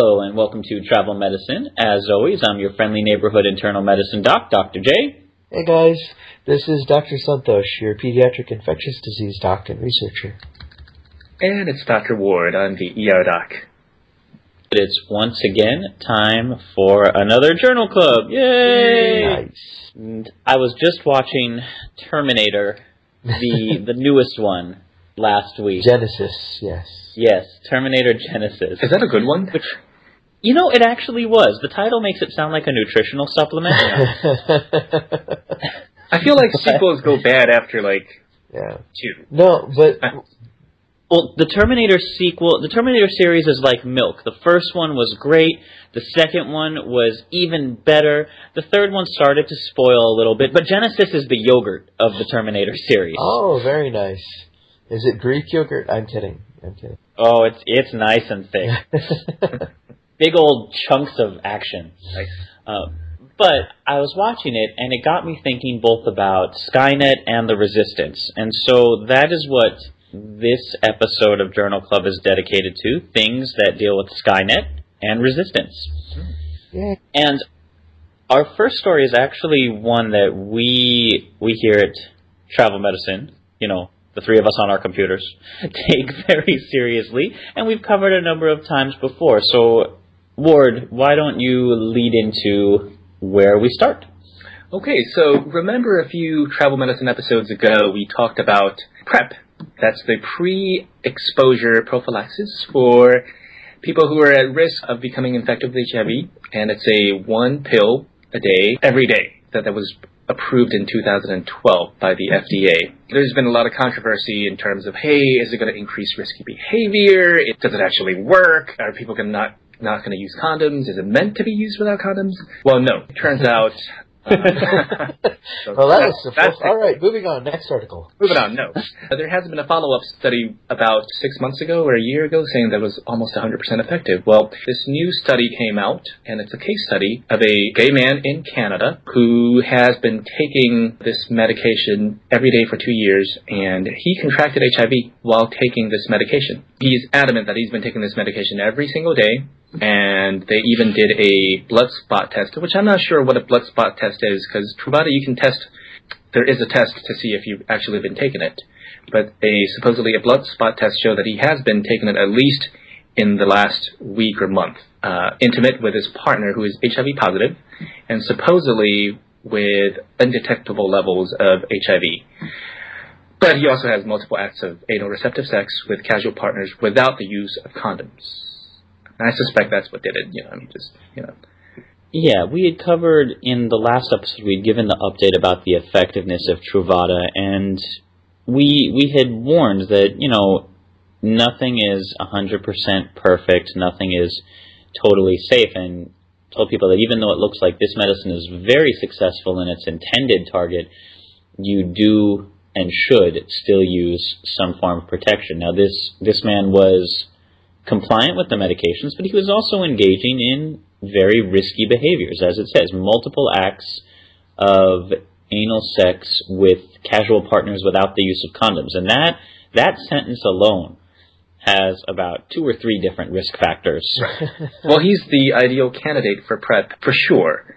Hello and welcome to Travel Medicine. As always, I'm your friendly neighborhood internal medicine doc, Dr. J. Hey guys, this is Dr. Santosh, your pediatric infectious disease doc and researcher. And it's Dr. Ward. I'm the ER doc. It's once again time for another journal club. Yay! Nice. And I was just watching Terminator, the the newest one, last week. Genisys, yes. yes, Terminator Genisys. Is that a good one? Which, you know, it actually was. The title makes it sound like a nutritional supplement. I feel like sequels go bad after like yeah. two. No, but Well, the Terminator sequel, the Terminator series is like milk. The first one was great. The second one was even better. The third one started to spoil a little bit, but Genisys is the yogurt of the Terminator series. oh, very nice. Is it Greek yogurt? I'm kidding. I'm kidding. Oh, it's it's nice and thick. Big old chunks of action. Nice. Um, but I was watching it, and it got me thinking both about Skynet and the Resistance. And so that is what this episode of Journal Club is dedicated to things that deal with Skynet and Resistance. yeah. And our first story is actually one that we we here at Travel Medicine, you know, the three of us on our computers, take very seriously, and we've covered a number of times before. So, Ward, why don't you lead into where we start? Okay, so remember a few travel medicine episodes ago we talked about PrEP. That's the pre-exposure prophylaxis for people who are at risk of becoming infected with HIV, and it's a one pill a day, every day, that that was approved in 2012 by the FDA. There's been a lot of controversy in terms of, hey, is it going to increase risky behavior? It, does it actually work? Are people gonna not not going to use condoms? Is it meant to be used without condoms? Well, no. It turns out. uh, so Well, that that's- was the that's first. All right, moving on. Next article. Moving on, no. Uh, There has been a follow-up study about six months ago or a year ago saying that it was almost 100% effective. Well, this new study came out, and it's a case study of a gay man in Canada who has been taking this medication every day for two years, and he contracted HIV while taking this medication. He's adamant that he's been taking this medication every single day, and they even did a blood spot test, which I'm not sure what a blood spot test is, because Truvada you can test there is a test to see if you've actually been taking it. But a supposedly a blood spot test showed that he has been taking it at least in the last week or month. Uh, intimate with his partner who is HIV positive, and supposedly with undetectable levels of HIV. But he also has multiple acts of anal receptive sex with casual partners without the use of condoms. And I suspect that's what did it. You know, I mean, just you know. Yeah, we had covered in the last episode, we'd given the update about the effectiveness of Truvada, and we we had warned that, you know, nothing is 100% perfect, nothing is totally safe, and told people that even though it looks like this medicine is very successful in its intended target, you do and should still use some form of protection. Now, this, this man was compliant with the medications, but he was also engaging in very risky behaviors, as it says, multiple acts of anal sex with casual partners without the use of condoms. And that, that sentence alone has about two or three different risk factors. well, he's the ideal candidate for PrEP, for sure.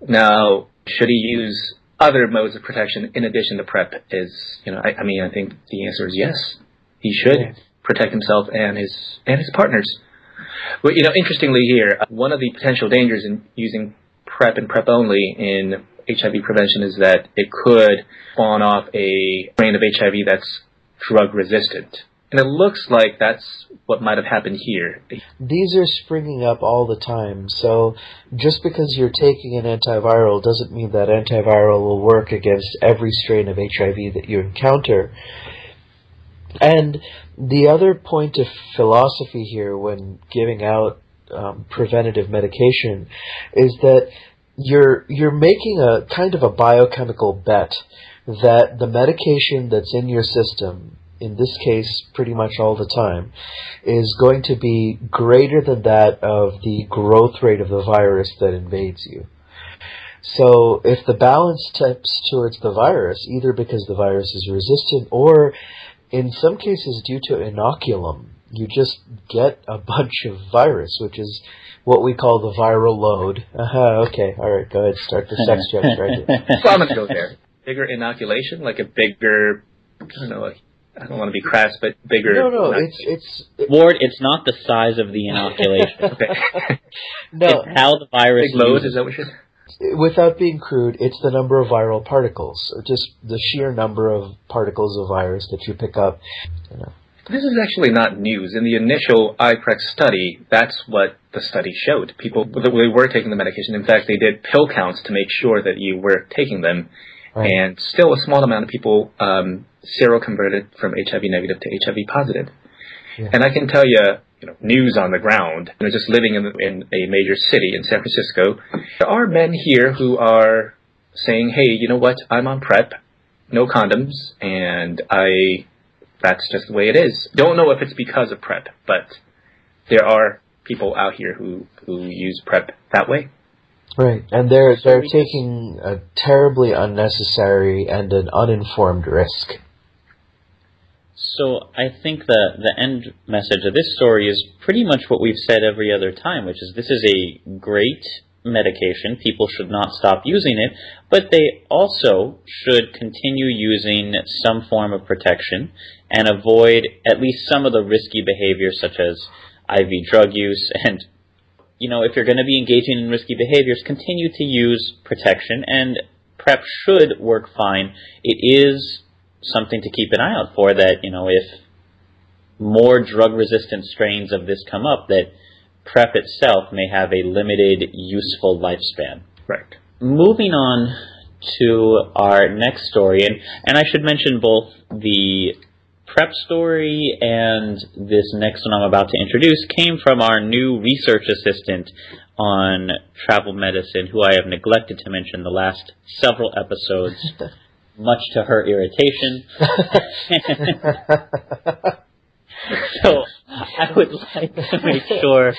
Now, should he use other modes of protection in addition to PrEP? Is, you know, I, I mean, I think the answer is yes. He should yeah. Protect himself and his, and his partners. Well, you know, interestingly here, uh, one of the potential dangers in using PrEP and PrEP only in HIV prevention is that it could spawn off a strain of HIV that's drug resistant. And it looks like that's what might have happened here. These are springing up all the time. So just because you're taking an antiviral doesn't mean that antiviral will work against every strain of HIV that you encounter. And the other point of philosophy here when giving out um, preventative medication is that you're you're making a kind of a biochemical bet that the medication that's in your system in this case pretty much all the time is going to be greater than that of the growth rate of the virus that invades you. So if the balance tips towards the virus, either because the virus is resistant or in some cases due to inoculum, you just get a bunch of virus, which is what we call the viral load. Uh-huh, okay, all right, go ahead, start the sex jokes right here. so I'm going to go there. Bigger inoculation, like a bigger, I don't know, I don't want to be crass, but bigger. No, no, it's it's it, Ward. It's not the size of the inoculation. okay. no, it's how the virus. Big load, is that what you're Without being crude, it's the number of viral particles, or just the sheer number of particles of virus that you pick up. You know. This is actually not news. In the initial iPrEx study, that's what the study showed. People they were taking the medication. In fact, they did pill counts to make sure that you were taking them, right. and still a small amount of people um, seroconverted from HIV negative to HIV positive. Yeah. And I can tell you, you know, news on the ground. You know, just living in, in a major city in San Francisco, there are men here who are saying, "Hey, you know what? I'm on PrEP, no condoms, and I that's just the way it is. Don't know if it's because of PrEP, but there are people out here who who use PrEP that way. Right, and they're they're taking a terribly unnecessary and an uninformed risk. So I think the the end message of this story is pretty much what we've said every other time, which is this is a great medication. People should not stop using it, but they also should continue using some form of protection and avoid at least some of the risky behaviors such as IV drug use and you know, if you're going to be engaging in risky behaviors, continue to use protection and PrEP should work fine. It is something to keep an eye out for that, you know, if more drug resistant strains of this come up that PrEP itself may have a limited useful lifespan. Right. Moving on to our next story, and, and I should mention both the PrEP story and this next one I'm about to introduce came from our new research assistant on travel medicine, who I have neglected to mention the last several episodes, much to her irritation. so I would like to make sure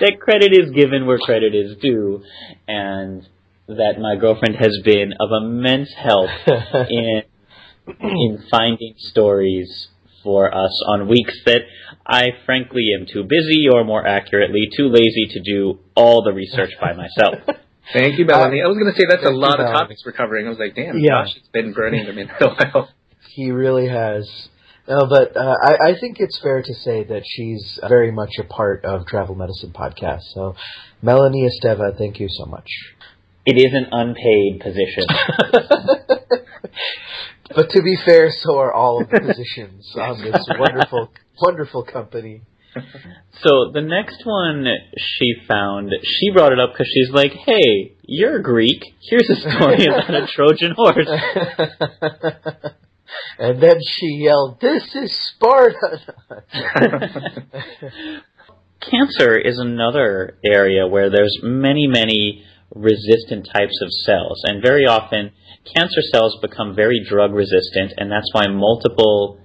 that credit is given where credit is due, and that my girlfriend has been of immense help in in finding stories for us on weeks that I frankly am too busy, or more accurately, too lazy to do all the research by myself. Thank you, Melanie. I was going to say that's a lot of topics we're covering. I was like, damn, yeah. gosh, it's been burning them in a while. He really has. No, but uh, I, I think it's fair to say that she's very much a part of Travel Medicine Podcast. So, Melanie Esteva, thank you so much. It is an unpaid position. but to be fair, so are all of the positions on this wonderful, wonderful company. So the next one she found, she brought it up because she's like, "Hey, you're Greek. Here's a story about a Trojan horse." And then she yelled, This is Sparta! Cancer is another area where there's many, many resistant types of cells. And very often, cancer cells become very drug resistant, and that's why multiple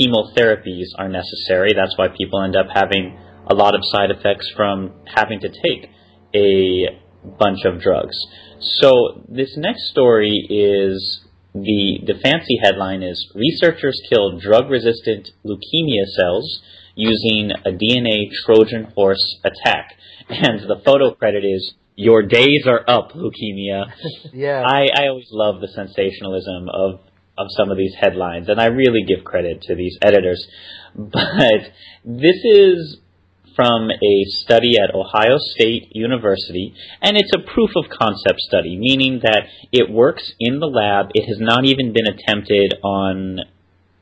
chemotherapies are necessary. That's why people end up having a lot of side effects from having to take a bunch of drugs. So this next story is the the fancy headline is researchers kill drug resistant leukemia cells using a DNA Trojan horse attack. And the photo credit is your days are up, leukemia. yeah. I, I always love the sensationalism of of some of these headlines, and I really give credit to these editors. But this is from a study at Ohio State University, and it's a proof of concept study, meaning that it works in the lab. It has not even been attempted on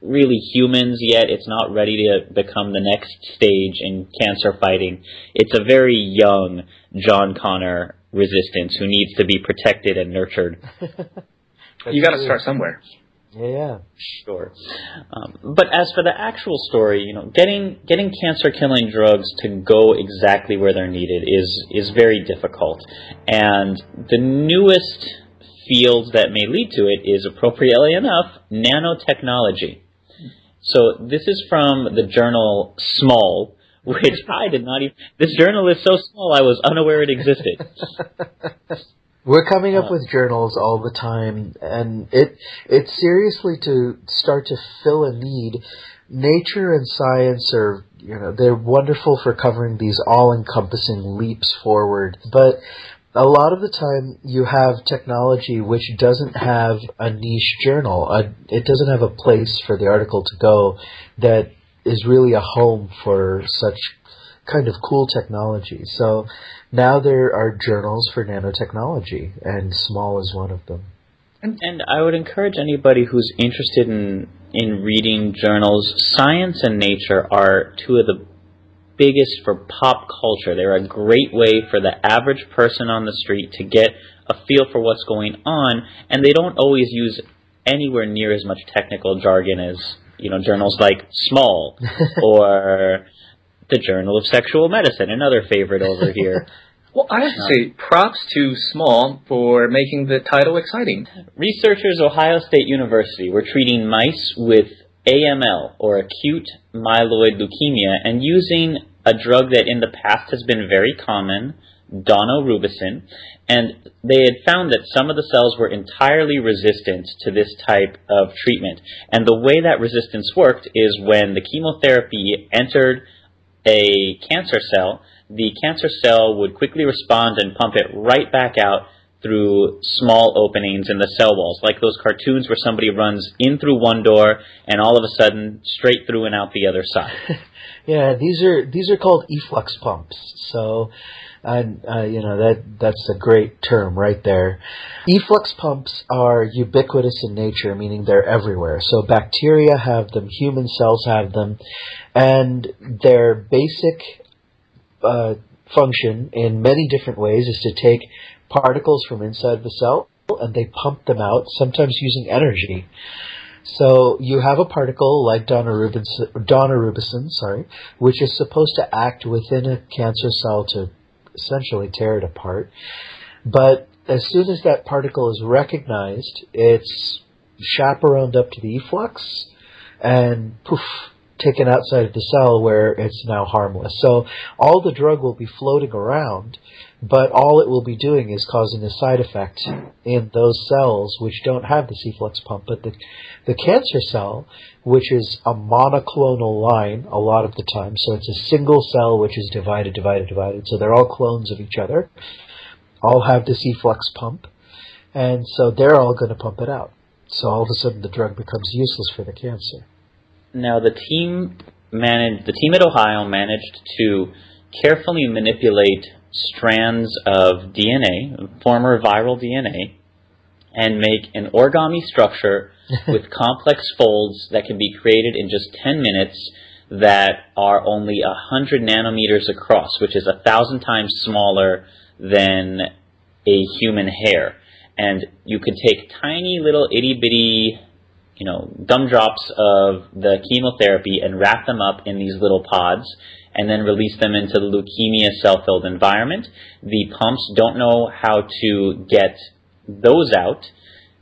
really humans yet. It's not ready to become the next stage in cancer fighting. It's a very young John Connor resistance who needs to be protected and nurtured. you got to start somewhere. Yeah, yeah. Sure. Um, but as for the actual story, you know, getting getting cancer killing drugs to go exactly where they're needed is is very difficult. And the newest field that may lead to it is appropriately enough nanotechnology. So this is from the journal Small, which I did not even. This journal is so small, I was unaware it existed. We're coming up uh, with journals all the time, and it it's seriously to start to fill a need. Nature and science are, you know, they're wonderful for covering these all-encompassing leaps forward, but a lot of the time you have technology which doesn't have a niche journal. A, it doesn't have a place for the article to go that is really a home for such kind of cool technology. So now there are journals for nanotechnology, and Small is one of them. And, and I would encourage anybody who's interested in in reading journals. Science and Nature are two of the biggest for pop culture. They're a great way for the average person on the street to get a feel for what's going on, and they don't always use anywhere near as much technical jargon as you know journals like Small or the Journal of Sexual Medicine, another favorite over here. Well, I have to say, props to Small for making the title exciting. Researchers at Ohio State University were treating mice with AML, or acute myeloid leukemia, and using a drug that in the past has been very common, daunorubicin, and they had found that some of the cells were entirely resistant to this type of treatment. And the way that resistance worked is when the chemotherapy entered a cancer cell, the cancer cell would quickly respond and pump it right back out through small openings in the cell walls, like those cartoons where somebody runs in through one door and all of a sudden straight through and out the other side. yeah, these are these are called efflux pumps. So, and you know that that's a great term right there. Efflux pumps are ubiquitous in nature, meaning they're everywhere. So bacteria have them, human cells have them, and their basic uh, function in many different ways is to take particles from inside the cell and they pump them out, sometimes using energy. So you have a particle like daunorubicin, sorry, which is supposed to act within a cancer cell to essentially tear it apart. But as soon as that particle is recognized, it's chaperoned up to the efflux, and poof, taken outside of the cell where it's now harmless. So all the drug will be floating around, but all it will be doing is causing a side effect in those cells which don't have the efflux pump. But the, the cancer cell, which is a monoclonal line a lot of the time, so it's a single cell which is divided, divided, divided, so they're all clones of each other, all have this efflux pump, and so they're all going to pump it out. So all of a sudden the drug becomes useless for the cancer. Now the team managed the team at Ohio managed to carefully manipulate strands of DNA, former viral DNA, and make an origami structure with complex folds that can be created in just 10 minutes that are only 100 nanometers across, which is a thousand times smaller than a human hair. And you could take tiny little itty bitty you know, gumdrops of the chemotherapy and wrap them up in these little pods and then release them into the leukemia cell-filled environment. The pumps don't know how to get those out,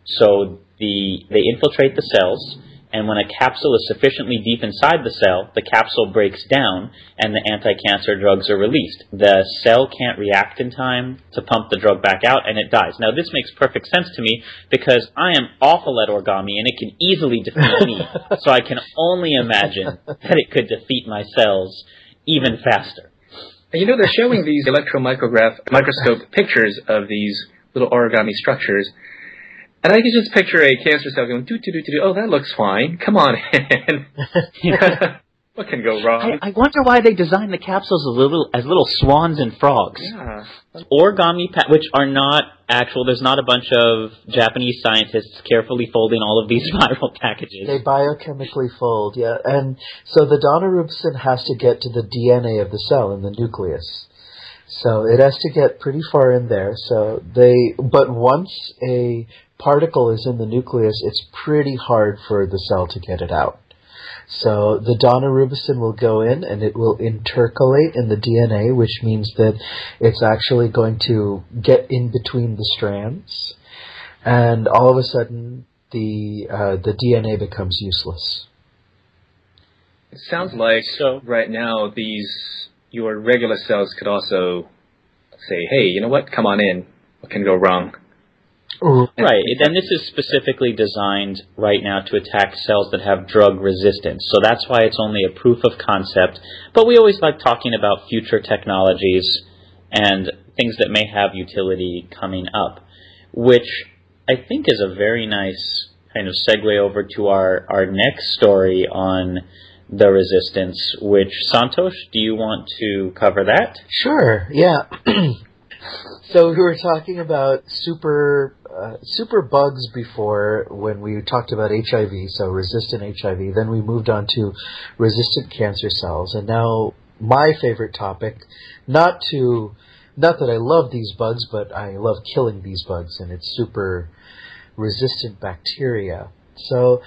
so the they infiltrate the cells And when a capsule is sufficiently deep inside the cell, the capsule breaks down and the anti-cancer drugs are released. The cell can't react in time to pump the drug back out and it dies. Now this makes perfect sense to me because I am awful at origami and it can easily defeat me. so I can only imagine that it could defeat my cells even faster. And you know, they're showing these electromicrograph microscope pictures of these little origami structures. And I can just picture a cancer cell going, doo, doo, doo, doo, oh, that looks fine. Come on in. what can go wrong? I, I wonder why they designed the capsules as little as little swans and frogs. Yeah. Origami, pa- which are not actual. There's not a bunch of Japanese scientists carefully folding all of these viral packages. They biochemically fold, yeah. And so the daunorubicin has to get to the DNA of the cell in the nucleus. So it has to get pretty far in there. So they, but once a particle is in the nucleus, it's pretty hard for the cell to get it out. So the daunorubicin will go in and it will intercalate in the DNA, which means that it's actually going to get in between the strands, and all of a sudden the uh, the DNA becomes useless. It sounds like So- right now these your regular cells could also say, "Hey, you know what? Come on in. What can go wrong?" Oh. Right, and this is specifically designed right now to attack cells that have drug resistance. So that's why it's only a proof of concept. But we always like talking about future technologies and things that may have utility coming up, which I think is a very nice kind of segue over to our, our next story on the resistance, which Santosh, do you want to cover that? Sure, yeah. so we were talking about super uh, super bugs before when we talked about HIV, so resistant HIV. Then we moved on to resistant cancer cells, and now my favorite topic, not to not that I love these bugs, but I love killing these bugs, and it's super resistant bacteria. So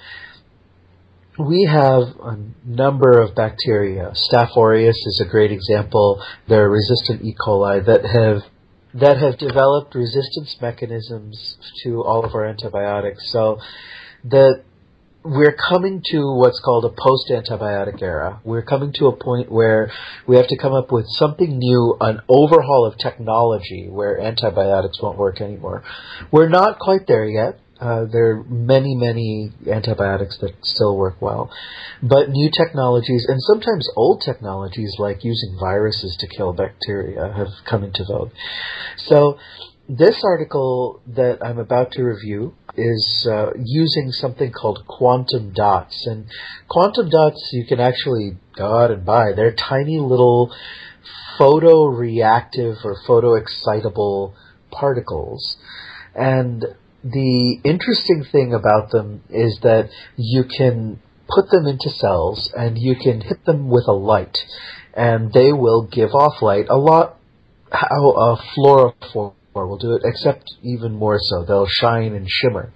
we have a number of bacteria. Staph aureus is a great example. There are resistant E. coli that have that have developed resistance mechanisms to all of our antibiotics. So that we're coming to what's called a post-antibiotic era. We're coming to a point where we have to come up with something new, an overhaul of technology where antibiotics won't work anymore. We're not quite there yet. Uh, there are many, many antibiotics that still work well. But new technologies, and sometimes old technologies like using viruses to kill bacteria, have come into vogue. So, this article that I'm about to review is uh, using something called quantum dots. And quantum dots you can actually go out and buy. They're tiny little photoreactive or photoexcitable particles. And the interesting thing about them is that you can put them into cells and you can hit them with a light and they will give off light a lot how a fluorophore will do it except even more so they'll shine and shimmer.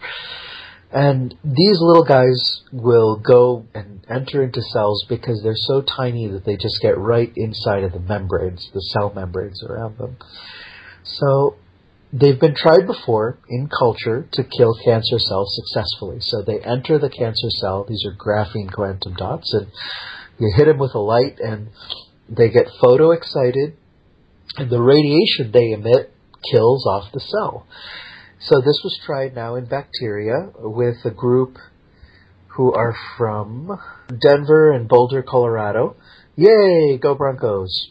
And these little guys will go and enter into cells because they're so tiny that they just get right inside of the membranes the cell membranes around them. So they've been tried before in culture to kill cancer cells successfully. So they enter the cancer cell. These are graphene quantum dots, and you hit them with a light, and they get photoexcited, and the radiation they emit kills off the cell. So this was tried now in bacteria with a group who are from Denver and Boulder, Colorado. Yay, go Broncos!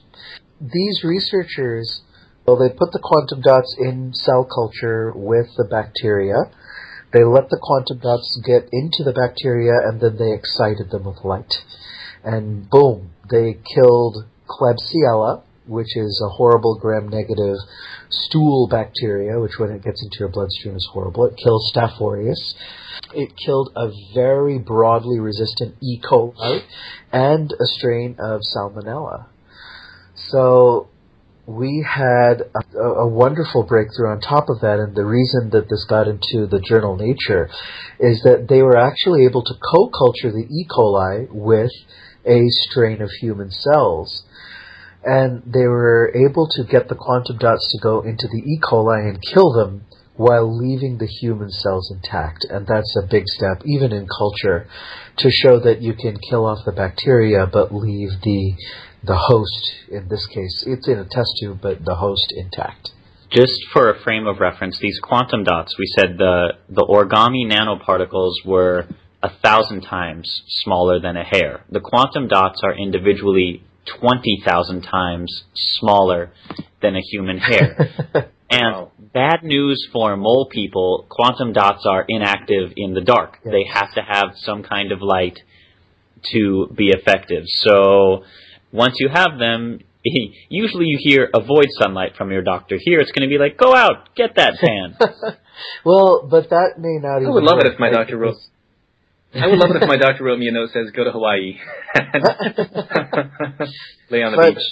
These researchers well, they put the quantum dots in cell culture with the bacteria. They let the quantum dots get into the bacteria and then they excited them with light. And boom, they killed Klebsiella, which is a horrible gram negative stool bacteria, which when it gets into your bloodstream is horrible. It kills Staph aureus. It killed a very broadly resistant E. coli and a strain of Salmonella. So we had a, a, wonderful breakthrough on top of that, and the reason that this got into the journal Nature is that they were actually able to co-culture the E. coli with a strain of human cells. And they were able to get the quantum dots to go into the E. coli and kill them while leaving the human cells intact. And that's a big step, even in culture, to show that you can kill off the bacteria but leave the the host, in this case, it's in a test tube, but the host intact. Just for a frame of reference, these quantum dots, we said the, the origami nanoparticles were a thousand times smaller than a hair. The quantum dots are individually 20,000 times smaller than a human hair. and wow. bad news for mole people, quantum dots are inactive in the dark. Yes. They have to have some kind of light to be effective. So once you have them, usually you hear avoid sunlight from your doctor. Here it's going to be like, go out, get that tan. well, but that may not. I would love it if my doctor wrote. I would love it if my doctor wrote me a note that says, "Go to Hawaii, lay on the but, beach."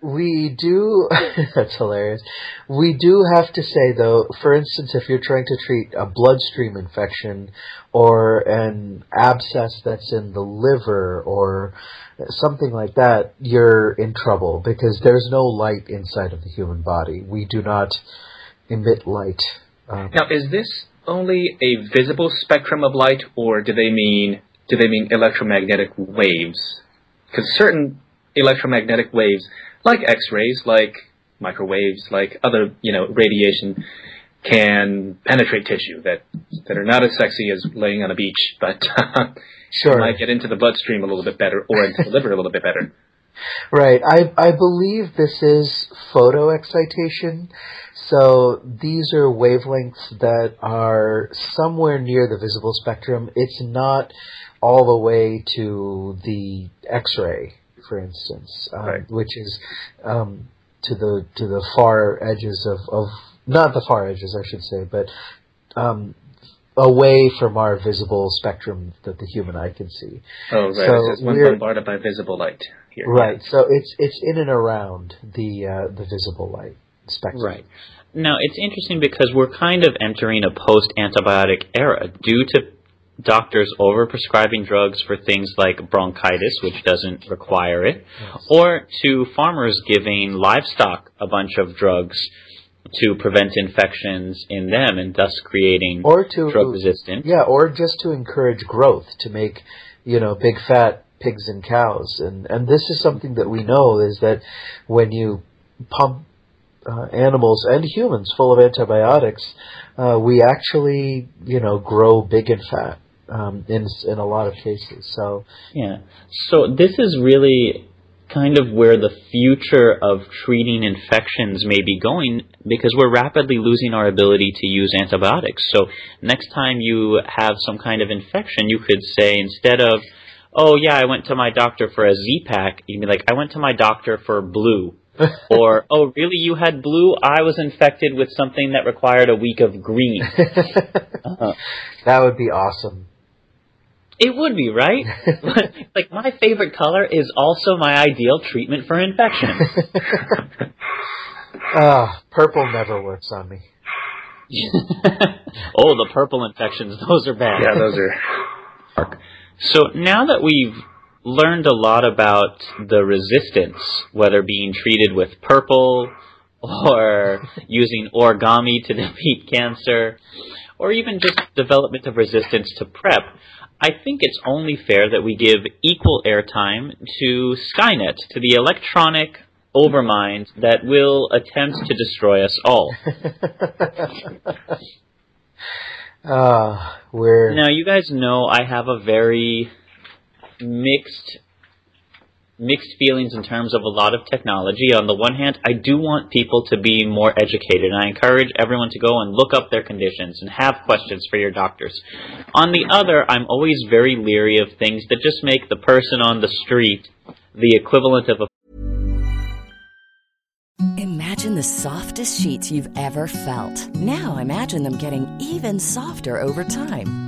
We do, that's hilarious. We do have to say though, for instance, if you're trying to treat a bloodstream infection or an abscess that's in the liver or something like that, you're in trouble because there's no light inside of the human body. We do not emit light. Um, now, is this only a visible spectrum of light or do they mean, do they mean electromagnetic waves? Because certain electromagnetic waves like X-rays, like microwaves, like other you know radiation, can penetrate tissue that that are not as sexy as laying on a beach, but uh, sure. might get into the bloodstream a little bit better or into the liver a little bit better. Right. I I believe this is photo excitation. So these are wavelengths that are somewhere near the visible spectrum. It's not all the way to the X-ray for instance, um, right. which is um, to the to the far edges of, of not the far edges, I should say, but um, away from our visible spectrum that the human eye can see. Oh, right. So it's we're bombarded by visible light here. Right. So it's it's in and around the uh, the visible light spectrum. Right. Now it's interesting because we're kind of entering a post antibiotic era due to doctors overprescribing drugs for things like bronchitis, which doesn't require it, yes. or to farmers giving livestock a bunch of drugs to prevent infections in them and thus creating or to, drug resistance. Yeah, or just to encourage growth, to make, you know, big fat pigs and cows. And, and this is something that we know is that when you pump uh, animals and humans full of antibiotics, uh, we actually, you know, grow big and fat um, in in a lot of cases. So yeah, so this is really kind of where the future of treating infections may be going because we're rapidly losing our ability to use antibiotics. So next time you have some kind of infection, you could say instead of oh yeah, I went to my doctor for a Z pack. you can be like, I went to my doctor for blue. or, oh, really, you had blue? I was infected with something that required a week of green. uh-huh. That would be awesome. It would be, right? like my favorite color is also my ideal treatment for infection. Ah, uh, purple never works on me. oh, the purple infections, those are bad. Yeah, those are. So now that we've learned a lot about the resistance, whether being treated with purple or using origami to defeat cancer, or even just development of resistance to PrEP, I think it's only fair that we give equal airtime to Skynet, to the electronic overmind that will attempt to destroy us all. uh, we're now you guys know I have a very mixed mixed feelings in terms of a lot of technology. On the one hand, I do want people to be more educated, and I encourage everyone to go and look up their conditions and have questions for your doctors. On the other, I'm always very leery of things that just make the person on the street the equivalent of a Imagine the softest sheets you've ever felt. Now imagine them getting even softer over time.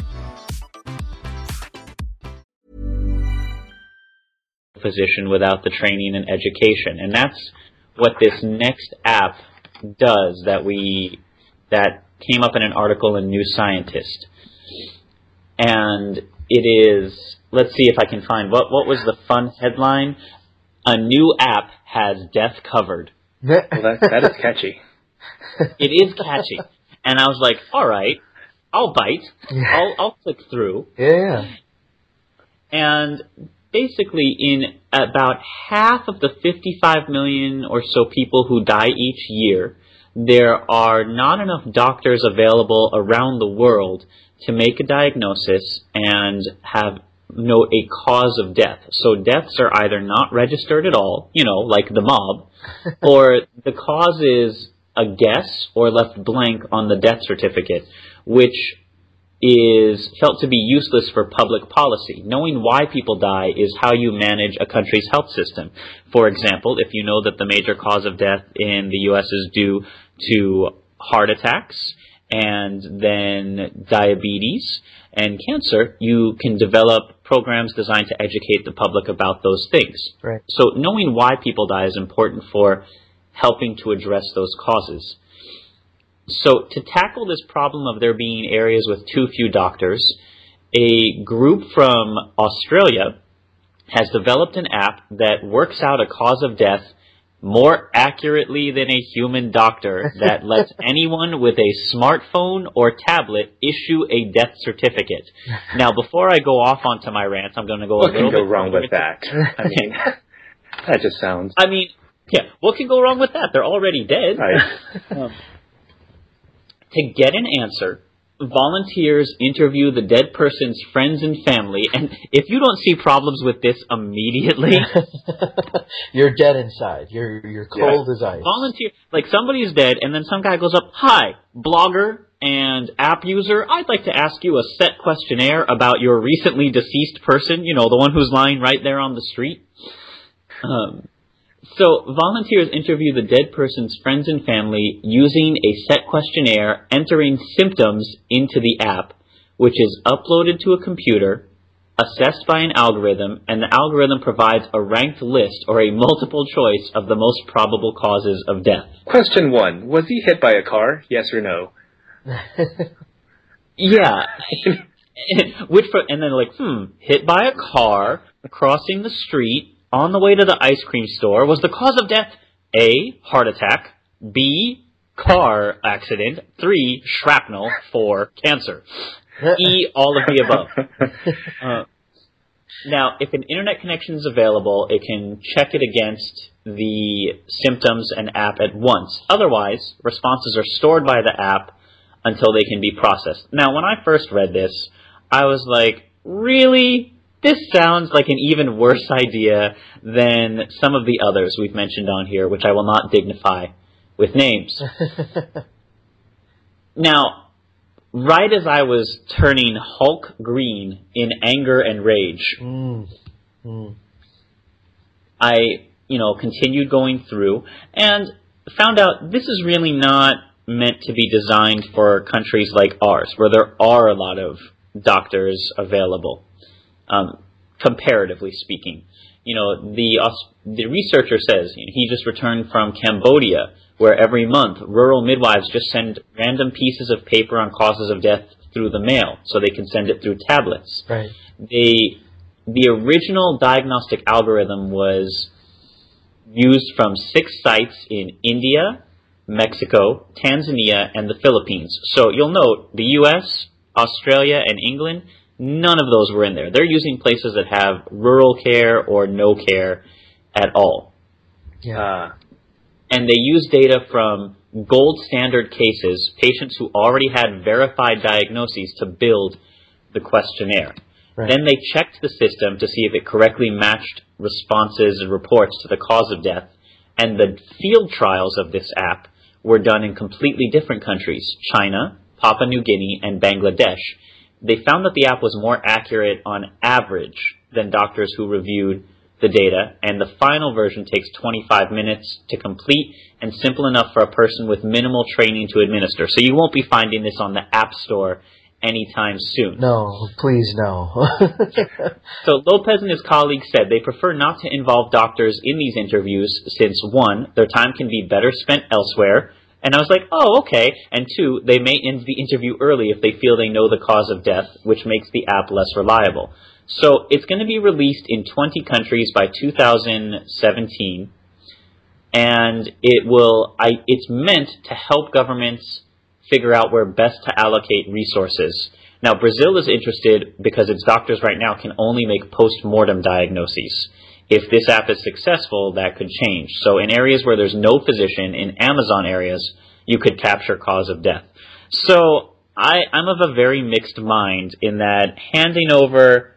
Physician without the training and education, and that's what this next app does. That we that came up in an article in New Scientist, and it is. Let's see if I can find what what was the fun headline. A new app has death covered. Well, that, that is catchy. It is catchy, and I was like, all right, I'll bite. I'll I'll click through. Yeah. and basically in about half of the 55 million or so people who die each year, there are not enough doctors available around the world to make a diagnosis and have know a cause of death. So deaths are either not registered at all, you know, like the mob, or the cause is a guess or left blank on the death certificate, which is felt to be useless for public policy. Knowing why people die is how you manage a country's health system. For example, if you know that the major cause of death in the U.S. is due to heart attacks and then diabetes and cancer, you can develop programs designed to educate the public about those things. Right. So knowing why people die is important for helping to address those causes. So, to tackle this problem of there being areas with too few doctors, a group from Australia has developed an app that works out a cause of death more accurately than a human doctor that lets anyone with a smartphone or tablet issue a death certificate. Now, before I go off onto my rant, I'm going to go What a can little go bit wrong with that? I mean, that just sounds. I mean, yeah, what can go wrong with that? They're already dead. Right. Um, to get an answer, volunteers interview the dead person's friends and family, and if you don't see problems with this immediately, you're dead inside. You're you're cold as ice. volunteer like somebody's dead, and then some guy goes up, "Hi, blogger and app user, I'd like to ask you a set questionnaire about your recently deceased person. You know, the one who's lying right there on the street." Um, so volunteers interview the dead person's friends and family using a set questionnaire, entering symptoms into the app, which is uploaded to a computer, assessed by an algorithm, and the algorithm provides a ranked list or a multiple choice of the most probable causes of death. Question one: Was he hit by a car? Yes or no? Yeah. Which for, and then like, hmm, hit by a car, crossing the street, on the way to the ice cream store, was the cause of death A, heart attack, B, car accident, 3, shrapnel, 4, cancer. E, all of the above. Uh, now, if an internet connection is available, it can check it against the symptoms and app at once. Otherwise, responses are stored by the app until they can be processed. Now, when I first read this, I was like, really? This sounds like an even worse idea than some of the others we've mentioned on here, which I will not dignify with names. Now, right as I was turning Hulk green in anger and rage, Mm. Mm. I, you know, continued going through and found out this is really not meant to be designed for countries like ours, where there are a lot of doctors available, um, comparatively speaking. You know, the the researcher says you know, he just returned from Cambodia, where every month rural midwives just send random pieces of paper on causes of death through the mail, so they can send it through tablets Right. they the original diagnostic algorithm was used from six sites in India, Mexico, Tanzania, and the Philippines. So you'll note the U.S., Australia, and England. None of those were in there. They're using places that have rural care or no care at all. Yeah. Uh, And they use data from gold standard cases, patients who already had verified diagnoses to build the questionnaire. Right. Then they checked the system to see if it correctly matched responses and reports to the cause of death. And the field trials of this app were done in completely different countries China, Papua New Guinea, and Bangladesh. They found that the app was more accurate on average than doctors who reviewed the data, and the final version takes 25 minutes to complete and simple enough for a person with minimal training to administer. So you won't be finding this on the App Store anytime soon. No, please no. so Lopez and his colleagues said they prefer not to involve doctors in these interviews since one, their time can be better spent elsewhere, and I was like, oh, okay. And two, they may end the interview early if they feel they know the cause of death, which makes the app less reliable. So it's going to be released in 20 countries by 2017, and it will. I, it's meant to help governments figure out where best to allocate resources. Now, Brazil is interested because its doctors right now can only make post-mortem diagnoses. If this app is successful, that could change. So in areas where there's no physician, in Amazon areas, you could capture cause of death. So I, I'm of a very mixed mind in that handing over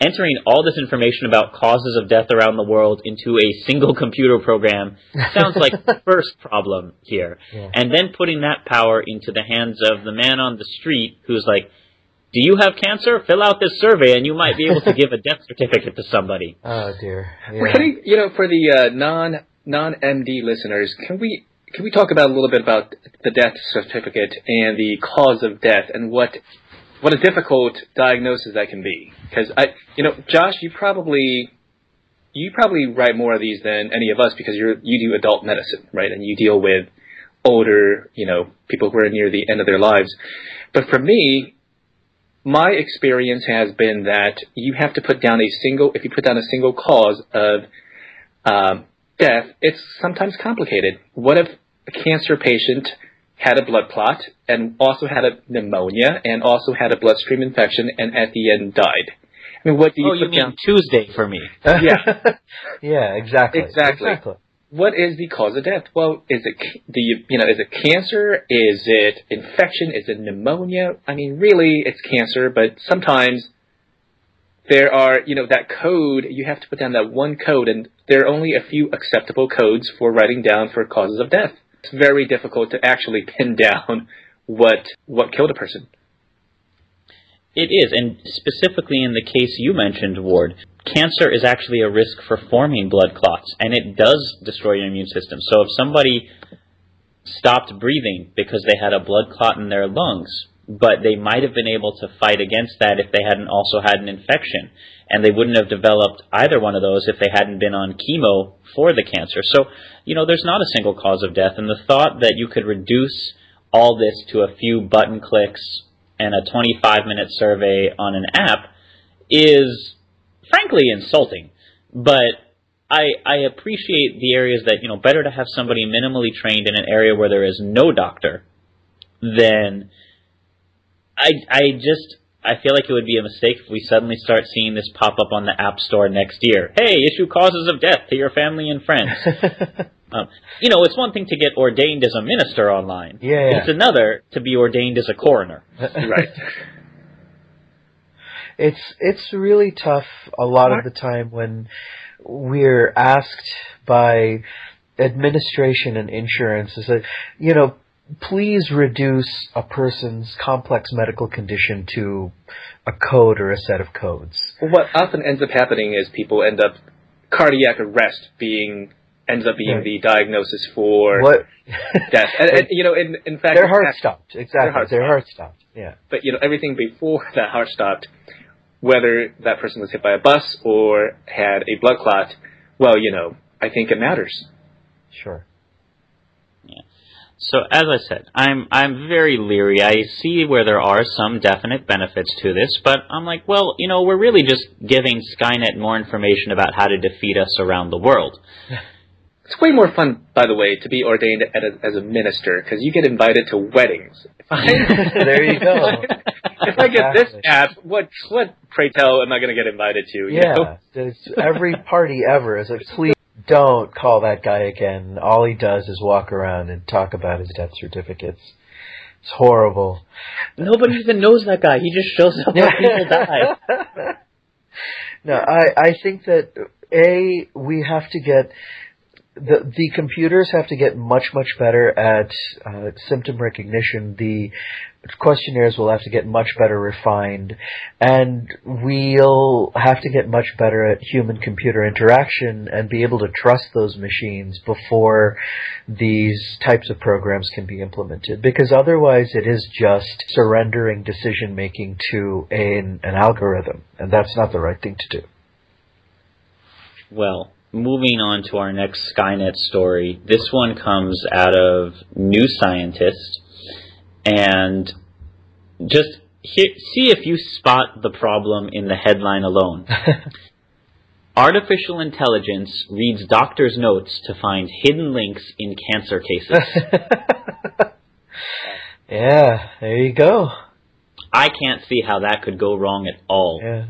entering all this information about causes of death around the world into a single computer program sounds like the first problem here. Yeah. And then putting that power into the hands of the man on the street who's like, do you have cancer? Fill out this survey and you might be able to give a death certificate to somebody. Oh dear. Yeah. We, you know, for the uh, non non MD listeners, can we can we talk about a little bit about the death certificate and the cause of death and what what a difficult diagnosis that can be. Because I, you know, Josh, you probably you probably write more of these than any of us because you're you do adult medicine, right? And you deal with older, you know, people who are near the end of their lives. But for me, my experience has been that you have to put down a single. If you put down a single cause of um, death, it's sometimes complicated. What if a cancer patient had a blood clot and also had a pneumonia and also had a bloodstream infection and at the end died. I mean, what do you oh, you mean down? Tuesday for me? yeah, yeah, exactly, exactly. Exactly. What is the cause of death? Well, is it you you know is it cancer? Is it infection? Is it pneumonia? I mean, really, it's cancer, but sometimes there are you know that code you have to put down that one code, and there are only a few acceptable codes for writing down for causes of death it's very difficult to actually pin down what what killed a person. It is, and specifically in the case you mentioned, Ward, cancer is actually a risk for forming blood clots, and it does destroy your immune system. So if somebody stopped breathing because they had a blood clot in their lungs, but they might have been able to fight against that if they hadn't also had an infection. And they wouldn't have developed either one of those if they hadn't been on chemo for the cancer. So, you know, there's not a single cause of death. And the thought that you could reduce all this to a few button clicks and a 25 minute survey on an app is frankly insulting. But I, I appreciate the areas that, you know, better to have somebody minimally trained in an area where there is no doctor than I I just I feel like it would be a mistake if we suddenly start seeing this pop up on the App Store next year. Hey, issue causes of death to your family and friends. um, you know, it's one thing to get ordained as a minister online. Yeah, yeah. It's another to be ordained as a coroner. right. It's it's really tough a lot of the time when we're asked by administration and insurance is that you know please reduce a person's complex medical condition to a code or a set of codes. What often ends up happening is people end up cardiac arrest being ends up being the diagnosis for what? death. And, and, you know, in in fact, their heart stopped. Exactly, their heart, their heart stopped. Yeah. But you know, everything before that heart stopped, whether that person was hit by a bus or had a blood clot, well, you know, I think it matters. Sure. Yeah. So as I said, I'm I'm very leery. I see where there are some definite benefits to this, but I'm like, well, you know, we're really just giving Skynet more information about how to defeat us around the world. It's way more fun, by the way, to be ordained a, as a minister because you get invited to weddings. there you go. if I get this app, what what pray tell am I going to get invited to? yeah, know? every party ever is like, please don't call that guy again. All he does is walk around and talk about his death certificates. It's horrible. Nobody even knows that guy. He just shows up when people die. No, I I think that a we have to get the the computers have to get much much better at uh, symptom recognition. The questionnaires will have to get much better refined, and we'll have to get much better at human computer interaction and be able to trust those machines before these types of programs can be implemented. Because otherwise, it is just surrendering decision making to an, an algorithm, and that's not the right thing to do. Well, moving on to our next Skynet story. This one comes out of New Scientist, and just see if you spot the problem in the headline alone. Artificial intelligence reads doctor's notes to find hidden links in cancer cases. yeah, there you go. I can't see how that could go wrong at all. Yeah.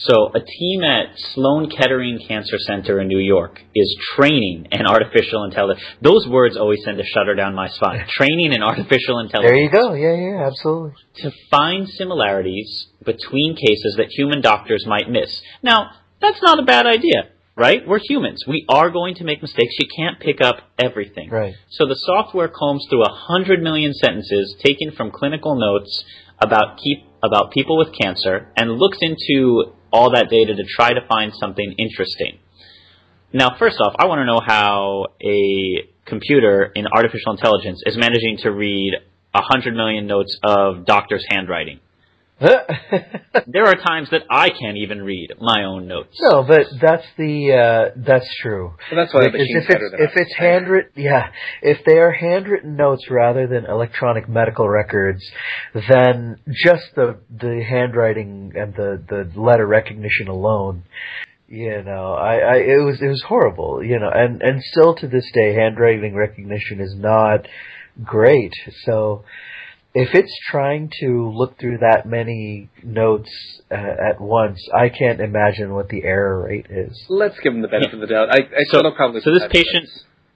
So, a team at Sloan Kettering Cancer Center in New York is training an artificial intelligence. Those words always send a shudder down my spine. training an artificial intelligence. There you go. Yeah, yeah, absolutely. To find similarities between cases that human doctors might miss. Now, that's not a bad idea, right? We're humans. We are going to make mistakes. You can't pick up everything. Right. So the software combs through a hundred million sentences taken from clinical notes about keep about people with cancer and looks into all that data to try to find something interesting. Now, first off, I want to know how a computer in artificial intelligence is managing to read 100 million notes of doctor's handwriting. there are times that I can't even read my own notes. No, but that's the uh, that's true. Well, that's why the machine's if it's, if it's handwritten, yeah, if they are handwritten notes rather than electronic medical records, then just the the handwriting and the the letter recognition alone you know, I, I it was it was horrible, you know, and and still to this day, handwriting recognition is not great. So, if it's trying to look through that many notes uh, at once, I can't imagine what the error rate is. Let's give him the benefit yeah. of the doubt. I, I so, probably. So this patient,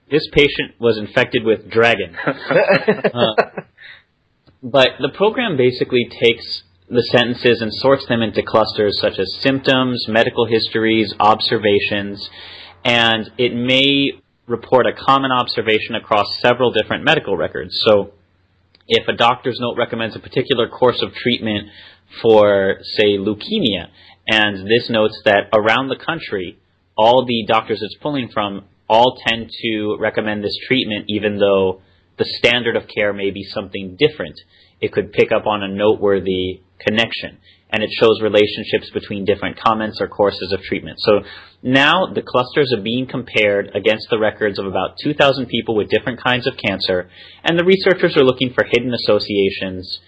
this patient was infected with dragon. uh, but the program basically takes the sentences and sorts them into clusters such as symptoms, medical histories, observations, and it may report a common observation across several different medical records. So if a doctor's note recommends a particular course of treatment for, say, leukemia, and this notes that around the country, all the doctors it's pulling from all tend to recommend this treatment, even though the standard of care may be something different. It could pick up on a noteworthy connection, and it shows relationships between different comments or courses of treatment. So now the clusters are being compared against the records of about 2,000 people with different kinds of cancer, and the researchers are looking for hidden associations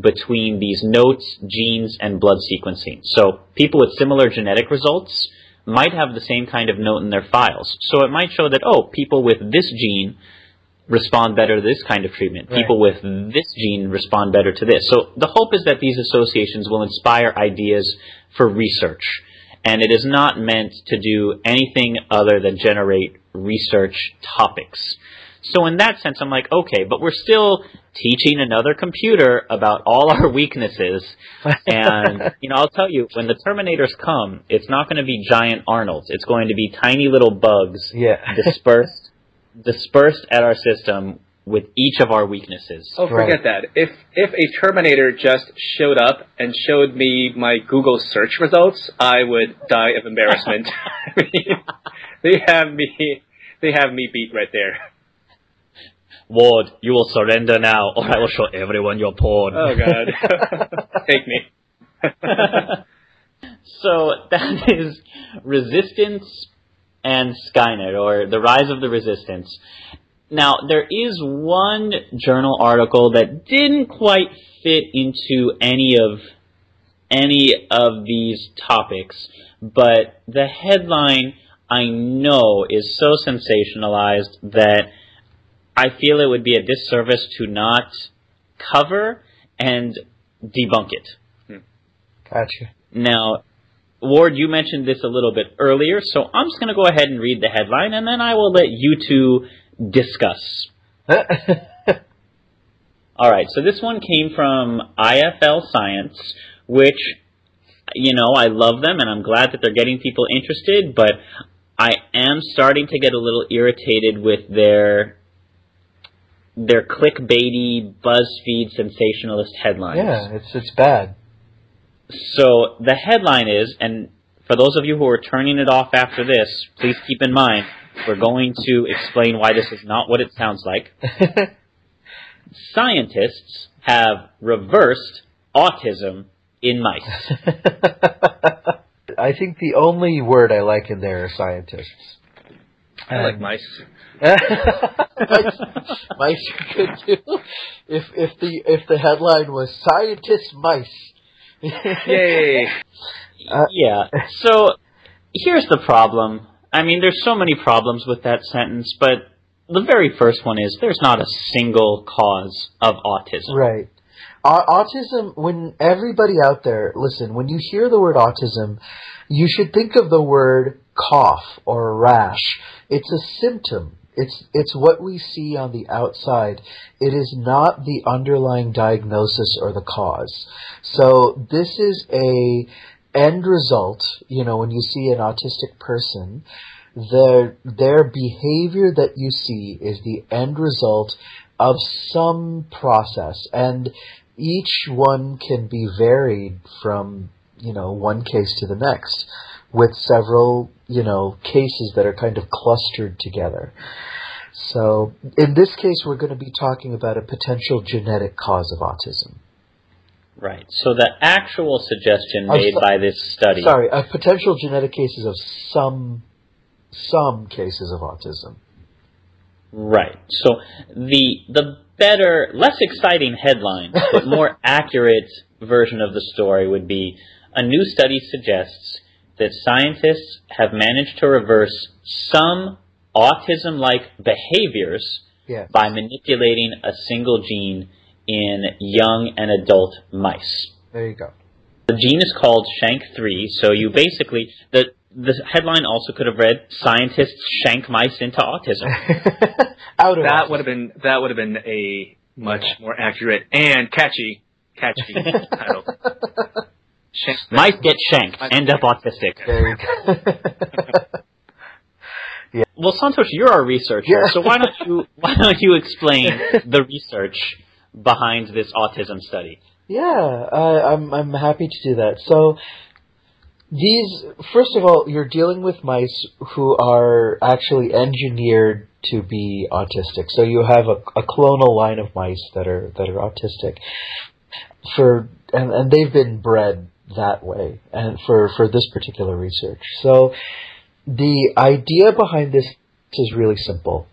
between these notes, genes, and blood sequencing. So people with similar genetic results might have the same kind of note in their files. So it might show that, oh, people with this gene respond better to this kind of treatment. Right. People with this gene respond better to this. So the hope is that these associations will inspire ideas for research. And it is not meant to do anything other than generate research topics. So in that sense, I'm like, okay, but we're still teaching another computer about all our weaknesses. and, you know, I'll tell you, when the Terminators come, it's not going to be giant Arnolds. It's going to be tiny little bugs yeah. dispersed dispersed at our system with each of our weaknesses. Oh, forget right. that. If if a Terminator just showed up and showed me my Google search results, I would die of embarrassment. I mean, they have me they have me beat right there. Ward, you will surrender now, or I will show everyone your porn. Oh God, take me. so that is resistance and Skynet, or The Rise of the Resistance. Now, there is one journal article that didn't quite fit into any of any of these topics, but the headline I know is so sensationalized that I feel it would be a disservice to not cover and debunk it. Hmm. Gotcha. Now, Ward, you mentioned this a little bit earlier, so I'm just going to go ahead and read the headline, and then I will let you two discuss. All right, so this one came from IFL Science, which you know, I love them and I'm glad that they're getting people interested, but I am starting to get a little irritated with their their clickbaity, BuzzFeed sensationalist headlines. Yeah, it's it's bad. So the headline is, and for those of you who are turning it off after this, please keep in mind we're going to explain why this is not what it sounds like. Scientists have reversed autism in mice. I think the only word I like in there are scientists. I like mice. mice, mice are good too. If if the if the headline was scientists mice. Yay! Uh, yeah. So here's the problem. I mean, there's so many problems with that sentence, but the very first one is there's not a single cause of autism. Right. Autism, when everybody out there, listen, when you hear the word autism, you should think of the word cough or rash. It's a symptom. It's, it's what we see on the outside. It is not the underlying diagnosis or the cause. So this is a end result, you know, when you see an autistic person, their their behavior that you see is the end result of some process and each one can be varied from you know one case to the next with several you know cases that are kind of clustered together so in this case we're going to be talking about a potential genetic cause of autism Right. So the actual suggestion made so- by this study. sorry uh, potential genetic cases of some some cases of autism Right. So the the better, less exciting headline, but more accurate version of the story would be a new study suggests that scientists have managed to reverse some autism-like behaviors yeah by manipulating a single gene in young and adult mice. there you go The gene is called Shank3, so you basically the the headline also could have read scientists shank mice into autism. out of That autism. would have been that would have been a much more accurate and catchy catchy title. Shank- Mice get shanked, end up autistic. You. Well, Santosh, you're our researcher, Yeah. so why don't you why don't you explain the research behind this autism study? yeah, I, I'm I'm happy to do that. So these, first of all, you're dealing with mice who are actually engineered to be autistic. So you have a, a clonal line of mice that are that are autistic. For and, and they've been bred that way, and for for this particular research. So the idea behind this is really simple.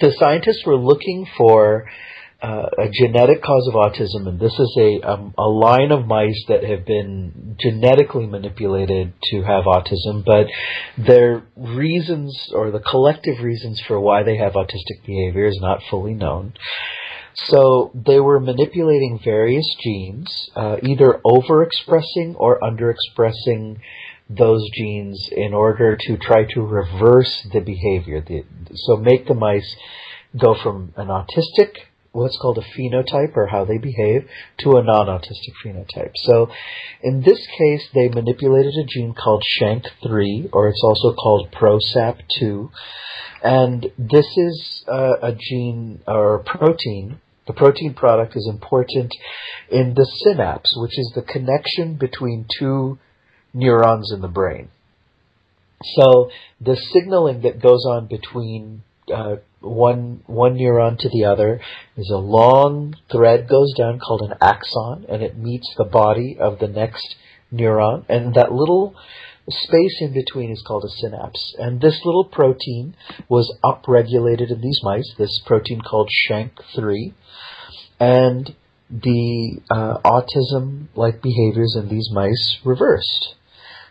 The scientists were looking for uh, a genetic cause of autism, and this is a um, a line of mice that have been genetically manipulated to have autism, but their reasons or the collective reasons for why they have autistic behavior is not fully known. So they were manipulating various genes, uh, either overexpressing or underexpressing those genes in order to try to reverse the behavior. The, so make the mice go from an autistic, what's called a phenotype or how they behave, to a non-autistic phenotype. So in this case, they manipulated a gene called SHANK3, or it's also called PROSAP2. And this is uh, a gene or a protein. The protein product is important in the synapse, which is the connection between two neurons in the brain. So the signaling that goes on between uh, one one neuron to the other is a long thread goes down called an axon, and it meets the body of the next neuron, and that little space in between is called a synapse. And this little protein was upregulated in these mice. This protein called SHANK3, and the uh, autism-like behaviors in these mice reversed.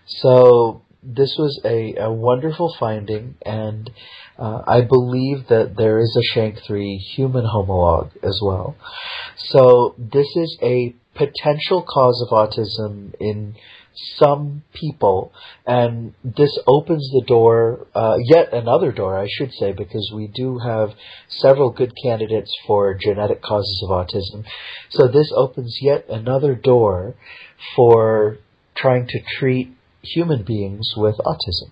So this was a, a wonderful finding, and uh, I believe that there is a SHANK3 human homologue as well. So this is a potential cause of autism in some people, and this opens the door, uh, yet another door, I should say, because we do have several good candidates for genetic causes of autism. So this opens yet another door for trying to treat human beings with autism.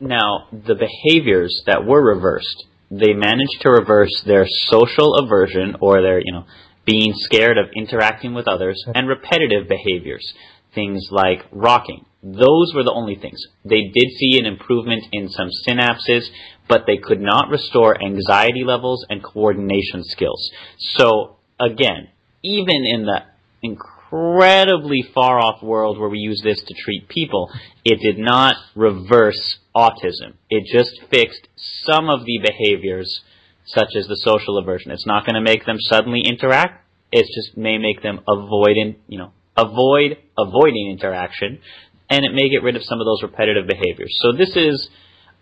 Now, the behaviors that were reversed, they managed to reverse their social aversion or their, you know, being scared of interacting with others and repetitive behaviors, things like rocking. Those were the only things. They did see an improvement in some synapses, but they could not restore anxiety levels and coordination skills. So, again, even in the incredibly far off world where we use this to treat people, it did not reverse autism. It just fixed some of the behaviors, such as the social aversion. It's not going to make them suddenly interact. It just may make them avoidant, you know, avoid avoiding interaction, and it may get rid of some of those repetitive behaviors. So this is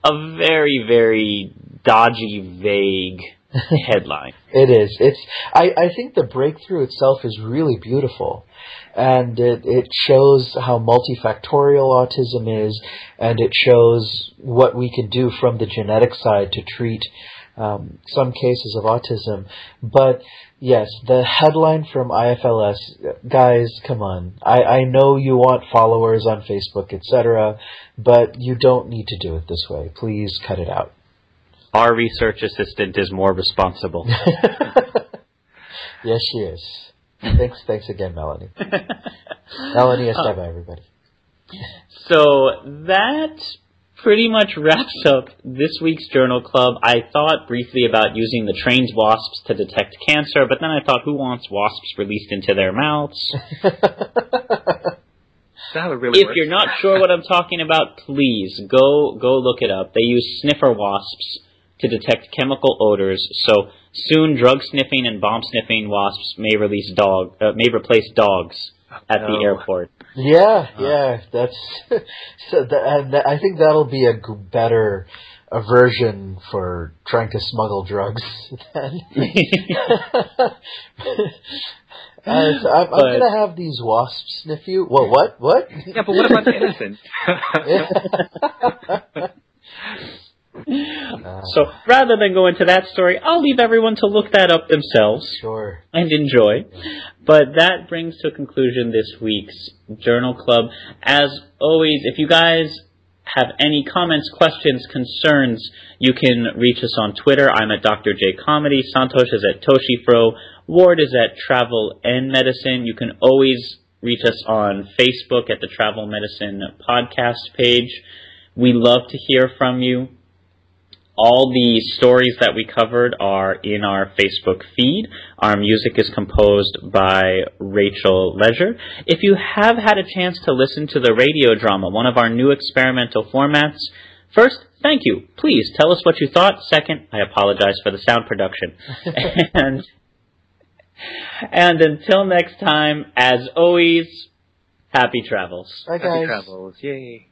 a very, very dodgy, vague headline. It is. It's. I, I think the breakthrough itself is really beautiful, and it it shows how multifactorial autism is, and it shows what we can do from the genetic side to treat um, some cases of autism. But yes, the headline from IFLS, guys, come on. I I know you want followers on Facebook, etc., but you don't need to do it this way. Please cut it out our research assistant is more responsible. yes, she is. Thanks, thanks again, Melanie. Melanie Esteva, everybody. So that pretty much wraps up this week's Journal Club. I thought briefly about using the trained wasps to detect cancer, but then I thought, who wants wasps released into their mouths? That would really if work. you're not sure what I'm talking about, please go go look it up. They use sniffer wasps to detect chemical odors. So soon, drug sniffing and bomb sniffing wasps may release dog uh, may replace dogs at No. the airport. Yeah, yeah, that's so. That, and that, I think that'll be a g- better aversion for trying to smuggle drugs. than- Uh, so I'm, I'm gonna have these wasps sniff you. What? What? What? Yeah, but what about the innocent? So rather than go into that story, I'll leave everyone to look that up themselves Sure. and enjoy. But that brings to a conclusion this week's Journal Club. As always, if you guys have any comments, questions, concerns, you can reach us on Twitter. I'm at Dr. J Comedy. Santosh is at Toshifro. Ward is at Travel and Medicine. You can always reach us on Facebook at the Travel Medicine podcast page. We love to hear from you. All the stories that we covered are in our Facebook feed. Our music is composed by Rachel Leisure. If you have had a chance to listen to the radio drama, one of our new experimental formats, first, thank you. Please tell us what you thought. Second, I apologize for the sound production. and and until next time, as always, happy travels. Bye, Happy travels. Yay.